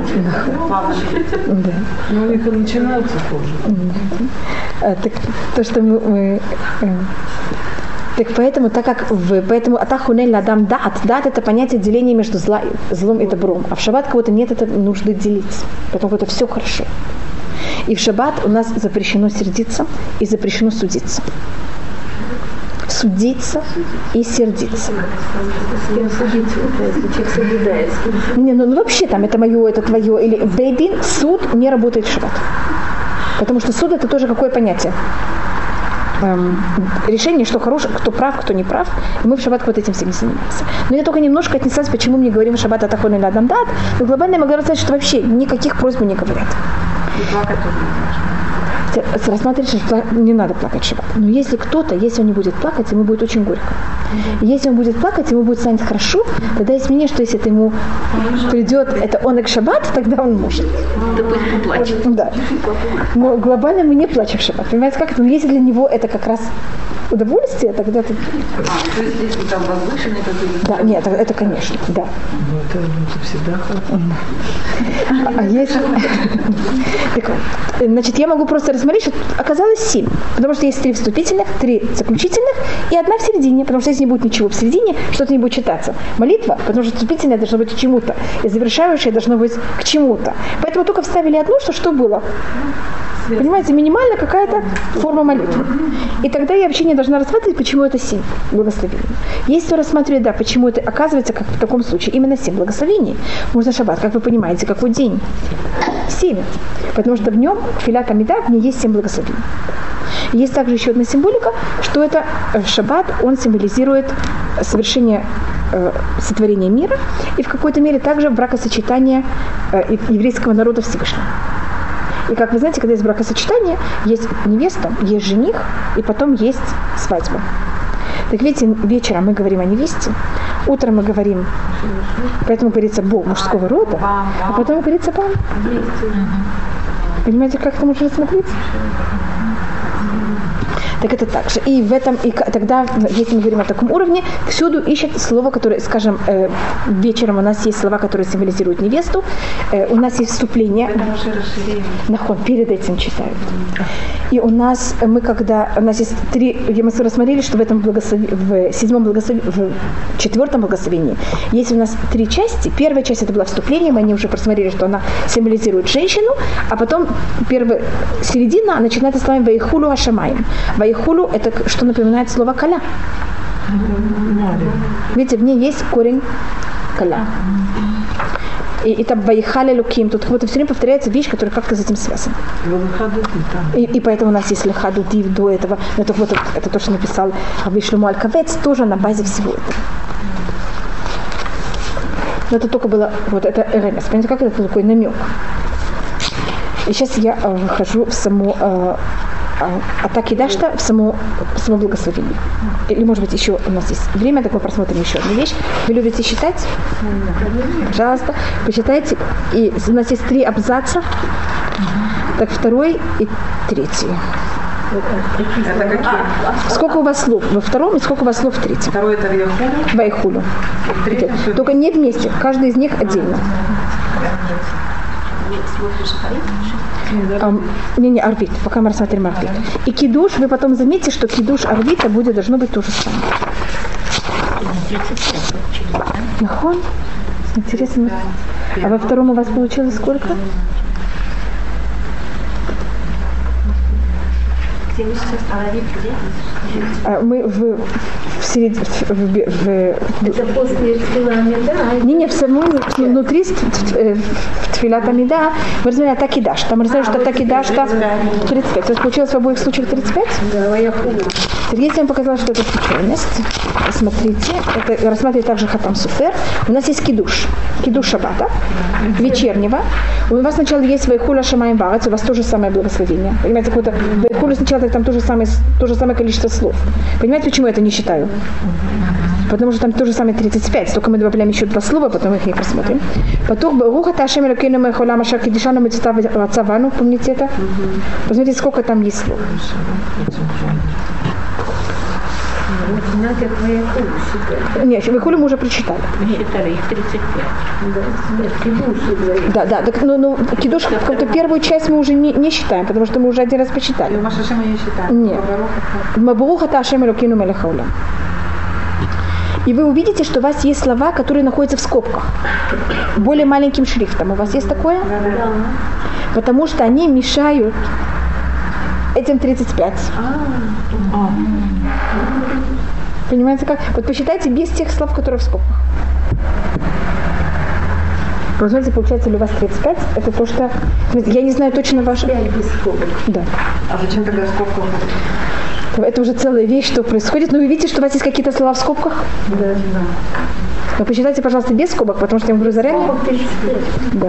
да.
Но у них и начинаются позже.
А, так то, что мы, мы, э, так поэтому, так как в, поэтому атахунель ладам дат, дат это понятие деления между зла, злом и добром, а в шаббат кого-то нет этой нужды делить, потому что это все хорошо. И в шаббат у нас запрещено сердиться и запрещено судиться. Судиться и сердиться. Не, ну, ну вообще там это мое, это твое. Или бейдин, суд не работает в шаббат. Потому что суд это тоже какое понятие? Эм, решение, что хорошее, кто прав, кто не прав. И мы в шаббат вот этим всем занимаемся. Но я только немножко отнеслась, почему мы не говорим шаббат атахон или адамдат. Но глобально я могла сказать, что вообще никаких просьб не говорят.
и плакать тоже
Хотя Рассматривать, что не надо плакать шаббат. Но если кто-то, если он не будет плакать, ему будет очень горько. И если он будет плакать, ему будет станет хорошо, тогда есть мнение, что если это ему придет, это он и к шаббат, тогда он может.
Да пусть поплачет.
Да. Но глобально мы не плачем в шаббат. Понимаете, как это? Но если для него это как раз удовольствие, тогда это...
А, то есть если там возвышенные какие-то...
Да, нет, это, это конечно, да.
Ну, это, ну, это всегда хорошо.
А если... *laughs* Так вот, значит, я могу просто рассмотреть, что оказалось семь. Потому что есть три вступительных, три заключительных и одна в середине. Потому что если не будет ничего в середине, что-то не будет читаться. Молитва, потому что вступительная должна быть к чему-то. И завершающая должна быть к чему-то. Поэтому только вставили одну, что что было. Понимаете, минимально какая-то форма молитвы. И тогда я вообще не должна рассматривать, почему это семь благословений. Если рассматривать, да, почему это оказывается, как в таком случае, именно семь благословений, можно шаббат, как вы понимаете, какой день? Семь. Потому что в нем, филат Амида, в ней есть семь благословений. Есть также еще одна символика, что это э, шаббат, он символизирует совершение э, сотворения мира и в какой-то мере также бракосочетание э, еврейского народа Всевышнего. И как вы знаете, когда есть бракосочетание, есть невеста, есть жених, и потом есть свадьба. Так видите, вечером мы говорим о невесте, утром мы говорим, поэтому говорится Бо мужского рода, а потом говорится Бам. Понимаете, как это можно рассмотреть? Так это так же. И в этом, и тогда, если мы говорим о таком уровне, всюду ищет слово, которое, скажем, э, вечером у нас есть слова, которые символизируют невесту, э, у нас есть вступление. Нахон, перед этим читают. И у нас, мы когда, у нас есть три, мы рассмотрели, что в этом благослови, в седьмом благословении, в четвертом благословении есть у нас три части. Первая часть это было вступление, мы они уже просмотрели, что она символизирует женщину, а потом первая середина начинается с словами «Ваихулу Ашамаем». «Ваихулу Вайхулю это что напоминает слово каля. Видите, в ней есть корень каля. И, и там Вайхали тут как будто все время повторяется вещь, которая как-то с этим связана. И, и поэтому у нас есть Лехаду Див до этого. Это вот это то, что написал Вишлюму Алькавец, тоже на базе всего этого. Но это только было, вот это ремес. Понимаете, как это такой намек? И сейчас я э, выхожу в саму э, атаки Дашта в само, в само благословение. Или, может быть, еще у нас есть время, так мы просмотрим еще одну вещь. Вы любите считать? Пожалуйста, посчитайте. И у нас есть три абзаца. Так второй и третий.
Это какие?
Сколько у вас слов во втором и сколько у вас слов в третьем?
Второй это.
Вайхулю.
В третьем всё-
Только не вместе, каждый из них отдельно. Ам, не, не, арбит, пока мы рассмотрим арбит. И кидуш, вы потом заметите, что кидуш арбита будет, должно быть то же самое. Нахон? Интересно. А во втором у вас получилось сколько?
Где мы сейчас? Где?
А мы в, в, серед... в, в, в-
Это после Шилами, да?
не, не, в самом внутри в, в, в Тфилат Амида мы разумели Атакидаш. Там мы разумели, что Атакидаш там 35. У вас получилось в обоих случаях 35?
Да, Ваяхулю.
Сергей вам показал, что это случайность. Смотрите, это рассматривает также Хатам Суфер. У нас есть кидуш. Кидуш шаббата, вечернего. У вас сначала есть Вайхуля Шамаем Варац, у вас то же самое благословение. Понимаете, какое-то Вайхуля сначала там то же, самое, то же самое количество слов. Понимаете, почему я это не считаю? Потому что там то же самое 35, только мы добавляем еще два слова, потом их не просмотрим. Потом Руха Ташем Элокейну Мехола Машар Кидишану Мецтавану, помните это? Посмотрите, сколько там есть слов. Нет, Вайхулю мы уже прочитали.
Мы считали их 35.
Да.
Да, так, ну, ну кидуш, какую-то первую часть мы уже не, не считаем, потому что мы уже один раз
И
почитали.
в Машашима не считаем.
Нет. Мабуха Ташем Элокину Мелехауля. И вы увидите, что у вас есть слова, которые находятся в скобках. Более маленьким шрифтом. У вас есть такое? Потому что они мешают этим 35. Понимаете как? Вот посчитайте без тех слов, которые в скобках. Знаете, получается ли у вас 35? Это то, что... Я не знаю точно ваше...
без скобок.
Да.
А зачем тогда скобка?
Это уже целая вещь, что происходит. Но вы видите, что у вас есть какие-то слова в скобках?
Да, да.
Но посчитайте, пожалуйста, без скобок, потому что я вам говорю заранее.
Скобок 35.
Да.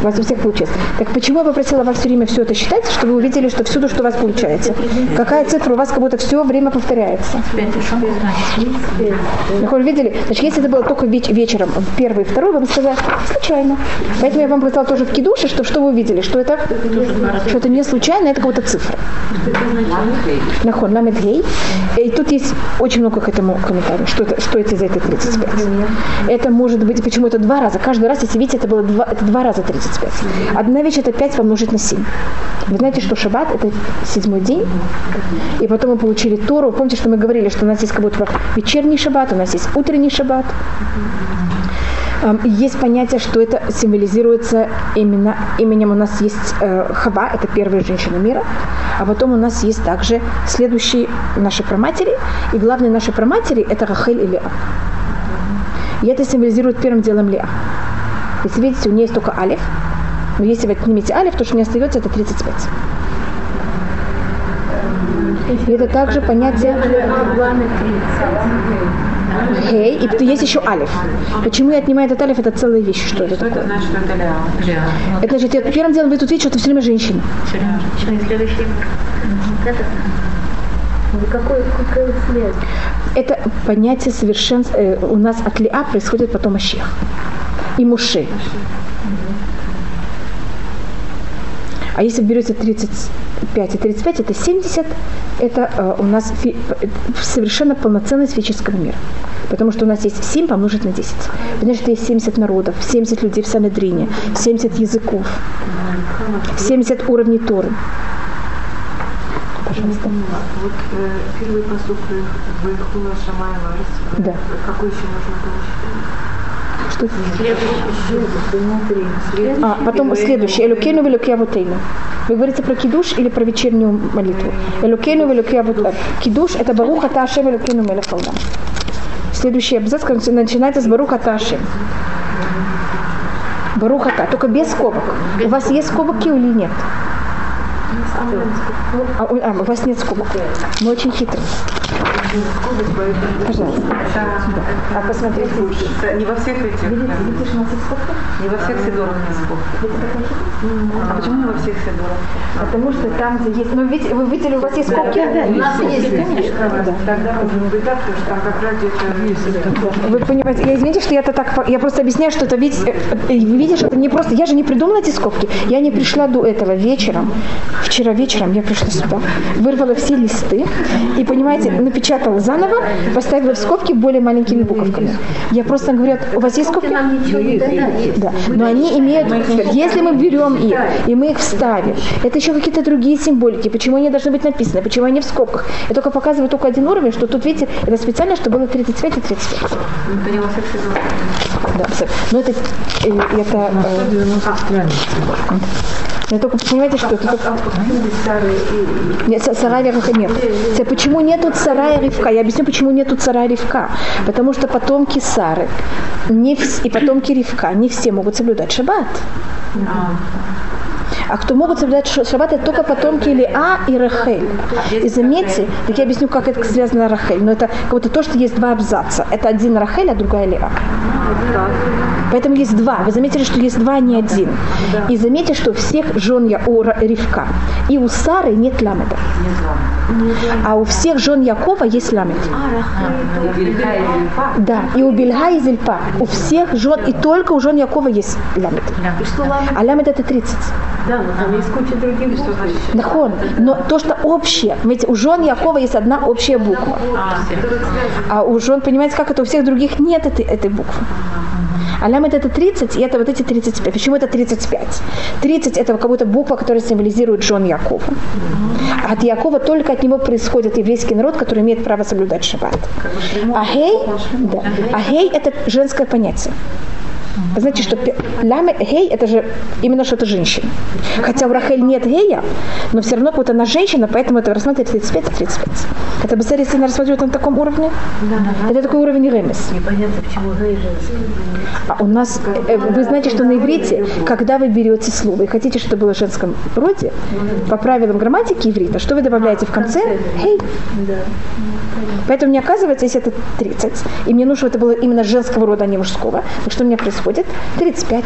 У вас у всех получилось. Так почему я попросила вас все время все это считать, чтобы вы увидели, что всюду, что у вас получается? Какая цифра у вас как будто все время повторяется? Вы видели? Значит, если это было только веч- вечером, первый и второй, бы сказали, случайно. Поэтому я вам показала тоже в кидуше, что, что вы увидели, что это, что это не случайно, это какая-то цифра. Нахон, ламет гей. И тут есть очень много к этому комментариев, что, это, что это за это 35. Это может быть, почему это два раза. Каждый раз, если видите, это было два, это два раза 35. Одна вещь это 5 помножить на 7. Вы знаете, что шаббат это седьмой день, и потом мы получили Тору. Помните, что мы говорили, что у нас есть как будто вечерний шаббат, у нас есть утренний шаббат. Есть понятие, что это символизируется именно именем у нас есть э, Хава, это первая женщина мира, а потом у нас есть также следующие наши праматери, и главные наши праматери это Рахель и Леа. И это символизирует первым делом Леа. Если видите, у нее есть только Алиф, но если вы отнимете Алиф, то, что не остается, это 35. И это также понятие Хей, и потом есть еще Алиф. Почему я отнимаю этот Алиф, это целая вещь, что это
Что это
такое.
значит, что это ля?
Это значит, я первым делом вы тут видите, что это все время женщина.
Следующий.
Какой, какой связь?
Это понятие совершенства. э, у нас от Лиа происходит потом Ашех. И Муше. А если берете 35 и 35, это 70, это э, у нас фи- э, совершенно полноценность физического мира. Потому что у нас есть 7 помножить на 10. Потому что есть 70 народов, 70 людей в Санедрине, 70 языков, 70 уровней Торы. Пожалуйста.
Вот э, первый Вайхула Шамай Варс.
Да.
Какой еще можно было?
Что тут? А, потом следующий. Элюкейну велюкей авутейну. Вы говорите про кидуш или про вечернюю молитву? Элюкейну велюкей авутейну. Кидуш это баруха ташем элюкейну мелех алам. Следующий абзац начинается с баруха ташем. Барухата, только без скобок. У вас есть скобки или нет? А, у- вас нет скобок. Мы очень хитрые. Пожалуйста. А посмотрите.
Не во всех этих. да. Не во всех седорах есть скобки. А почему не во всех седорах?
Потому что там, где есть... Ну, видите, вы видели, у вас есть скобки?
У нас есть, конечно. Тогда можно быть так, потому что там как раз где-то
Вы понимаете, я извините, что я это так, я просто объясняю, что это ведь, э, э, видишь, это не просто, я же не придумала эти скобки, я не пришла до этого вечером, вчера вечером я пришла сюда, вырвала все листы и, понимаете, напечатала заново, поставила в скобки более маленькими буковками. Я просто говорю, у вас есть скобки? Да, но они имеют, если мы берем их и мы их вставим, это еще какие-то другие символики, почему они должны быть написаны, почему они в скобках. Я только показываю только один уровень, что тут, видите, это специально, что было 35 и 35.
это не во всех седорах.
Да, но это, э, это, э,
90 страниц.
я только понимаете, что это. Нет, са- сарая ривка нет. Почему нету царая ривка? Я объясню, почему нету царая ривка. Потому что потомки Сары не и потомки Ривка не все могут соблюдать шаббат. А кто могут соблюдать шаббат, это только потомки Илиа и Рахель. И заметьте, так я объясню, как это связано с Рахель. Но это как будто то, что есть два абзаца. Это один Рахель, а другая Илиа. Поэтому есть два. Вы заметили, что есть два, а не один. И заметьте, что у всех жен Я- у Ра- Ривка и у Сары нет ламеда. А у всех жен Якова есть ламед. Да, и у Бельга и Зельпа. У всех жен, и только у жен Якова есть ламед. А ламед это 30.
Да, но там есть куча других букв.
Нахон. Но то, что общее, ведь у жен Якова есть одна общая буква. А у жен, понимаете, как это у всех других нет этой, этой буквы. А лямет это 30, и это вот эти 35. Почему это 35? 30 это как будто буква, которая символизирует жен Якова. А от Якова только от него происходит еврейский народ, который имеет право соблюдать шаббат. А гей, да. а гей это женское понятие. Вы знаете, что ляме, гей это же именно что-то женщина. Хотя у Рахель нет гея, но все равно вот она женщина, поэтому это рассматривает 35 и 35. Это бы если она рассматривает на таком уровне? Это такой уровень ремес.
Непонятно, почему гей.
А у нас, э, вы знаете, что на иврите, когда вы берете слово и хотите, чтобы было в женском роде, по правилам грамматики иврита, что вы добавляете в конце? Хей. Поэтому мне оказывается, если это 30, и мне нужно, чтобы это было именно женского рода, а не мужского, то что у меня происходит? 35.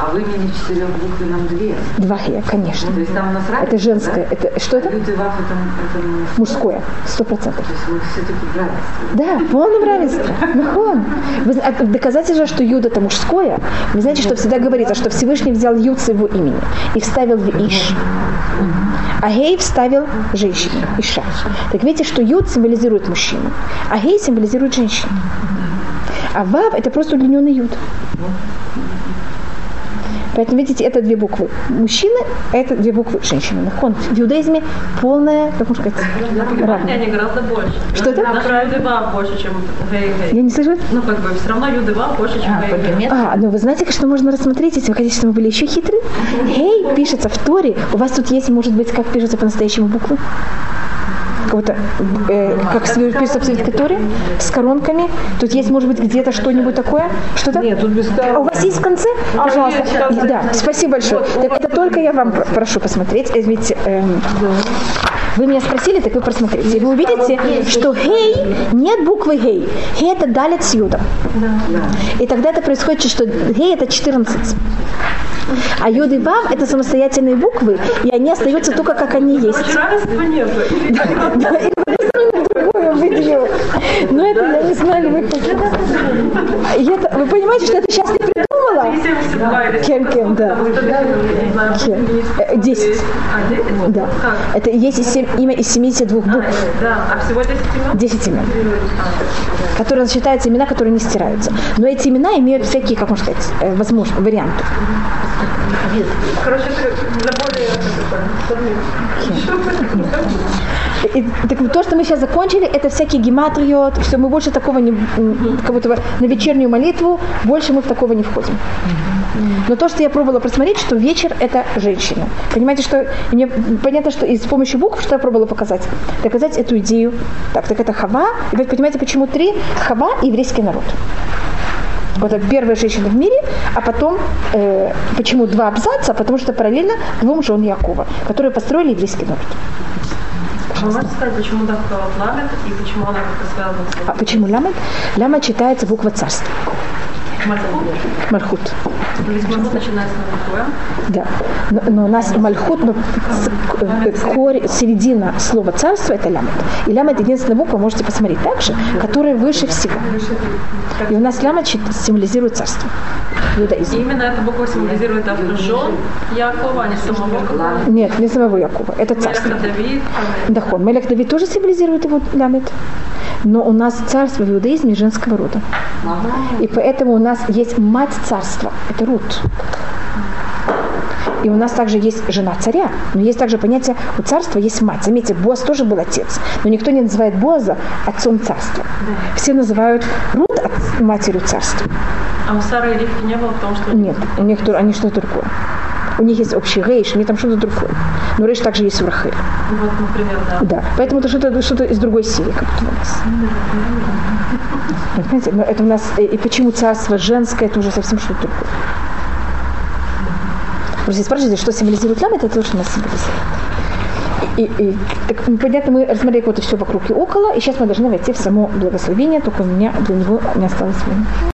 А в имени четырех букв и нам две.
Два хея, конечно.
То есть там у нас разница,
Это женское.
да?
Это, что это?
Люди ваф это, это мужское.
Сто процентов.
То есть вы все-таки в равенстве.
Да, в полном равенстве. Вы зна- а Доказательство, что юд это мужское, вы знаете, что всегда говорится, что Всевышний взял юд с его имени и вставил в иш. А гей вставил женщину, иша. Так видите, что юд символизирует мужчину, а гей символизирует женщину. А вав это просто удлиненный юд. Поэтому, видите, это две буквы мужчины, а это две буквы женщины. Нахон. В иудаизме полная, как можно сказать, равность.
Они гораздо больше.
Что это?
Наши юдева больше, чем гей-гей.
Я не слышу?
Ну, как бы, все равно юдева больше, чем гей-гей.
А, ну вы знаете, что можно рассмотреть, если вы хотите, чтобы мы были еще хитрые? Гей пишется в Торе. У вас тут есть, может быть, как пишется по-настоящему буквы? Какого-то, э, как све- пишется в Святой Торе? С коронками? Тут есть, может быть, где-то что-нибудь такое? Что-то?
Нет, тут без
А у
коронок.
вас есть в конце? Пожалуйста. Да, спасибо большое. Так это только я вам пр- прошу посмотреть. Э, Ведь эм, вы меня спросили, так вы просмотрите. И вы увидите, что гей, нет буквы гей. Гей это далит с юдом. И тогда это происходит, что гей это 14. А юд и вав это самостоятельные буквы, и они остаются только как они есть. Да, другое выделил. Но это я не знаю, вы Вы понимаете, что это сейчас не придумала?
72 или
Кем, кем, да. Кем? Э, Десять.
А, 10?
Да. Это есть имя из 72 букв.
Да, а всего 10 имен?
10 имен, которые считаются имена, которые не стираются. Но эти имена имеют всякие, как можно сказать, э, возможно, варианты.
Короче, это для более... *laughs*
И, так то, что мы сейчас закончили, это всякие гематрии, все, мы больше такого не, как будто на вечернюю молитву, больше мы в такого не входим. Но то, что я пробовала просмотреть, что вечер это женщина. Понимаете, что мне понятно, что и с помощью букв, что я пробовала показать, доказать эту идею. Так, так это Хава. И вы понимаете, почему три? Хава еврейский народ. Вот это первая женщина в мире, а потом, э, почему два абзаца? Потому что параллельно двум жен Якова, которые построили еврейский народ.
Можете сказать, почему так ламет и почему она как-то связана с
А почему ламет? Ламет читается буква царства.
Мальхут?
Мальхут.
Мальхут начинается на?
Да. Но, но у нас мальхут, но э, корень, середина слова царство это лямет. И лямет единственная буква, можете посмотреть также, которая выше всего. И у нас лямет символизирует царство. в
И
иудаизме.
именно эта буква символизирует жен Якова, а не самого Якова.
Нет, не самого Якова. Это царство.
Мелех Давид.
Дахон. Мелех Давид тоже символизирует его лямет. Но у нас царство в иудаизме женского рода. И поэтому у нас есть мать царства. Это Рут. И у нас также есть жена царя. Но есть также понятие, у царства есть мать. Заметьте, Боаз тоже был отец. Но никто не называет Боаза отцом царства. Все называют Рут от- матерью царства.
А у Сары и не было, потому что...
Нет, у них они что-то другое. У них есть общий рейш, у них там что-то другое. Но рейш также есть в Рахель.
Вот, например, да.
Да. Поэтому это что-то что из другой серии, как будто у нас. Понимаете, но это у нас, и почему царство женское, это уже совсем что-то другое. Просто спрашиваете, что символизирует лам, это то, что нас символизирует. И, и- так, понятно, мы рассмотрели вот все вокруг и около, и сейчас мы должны войти в само благословение, только у меня для него не осталось времени.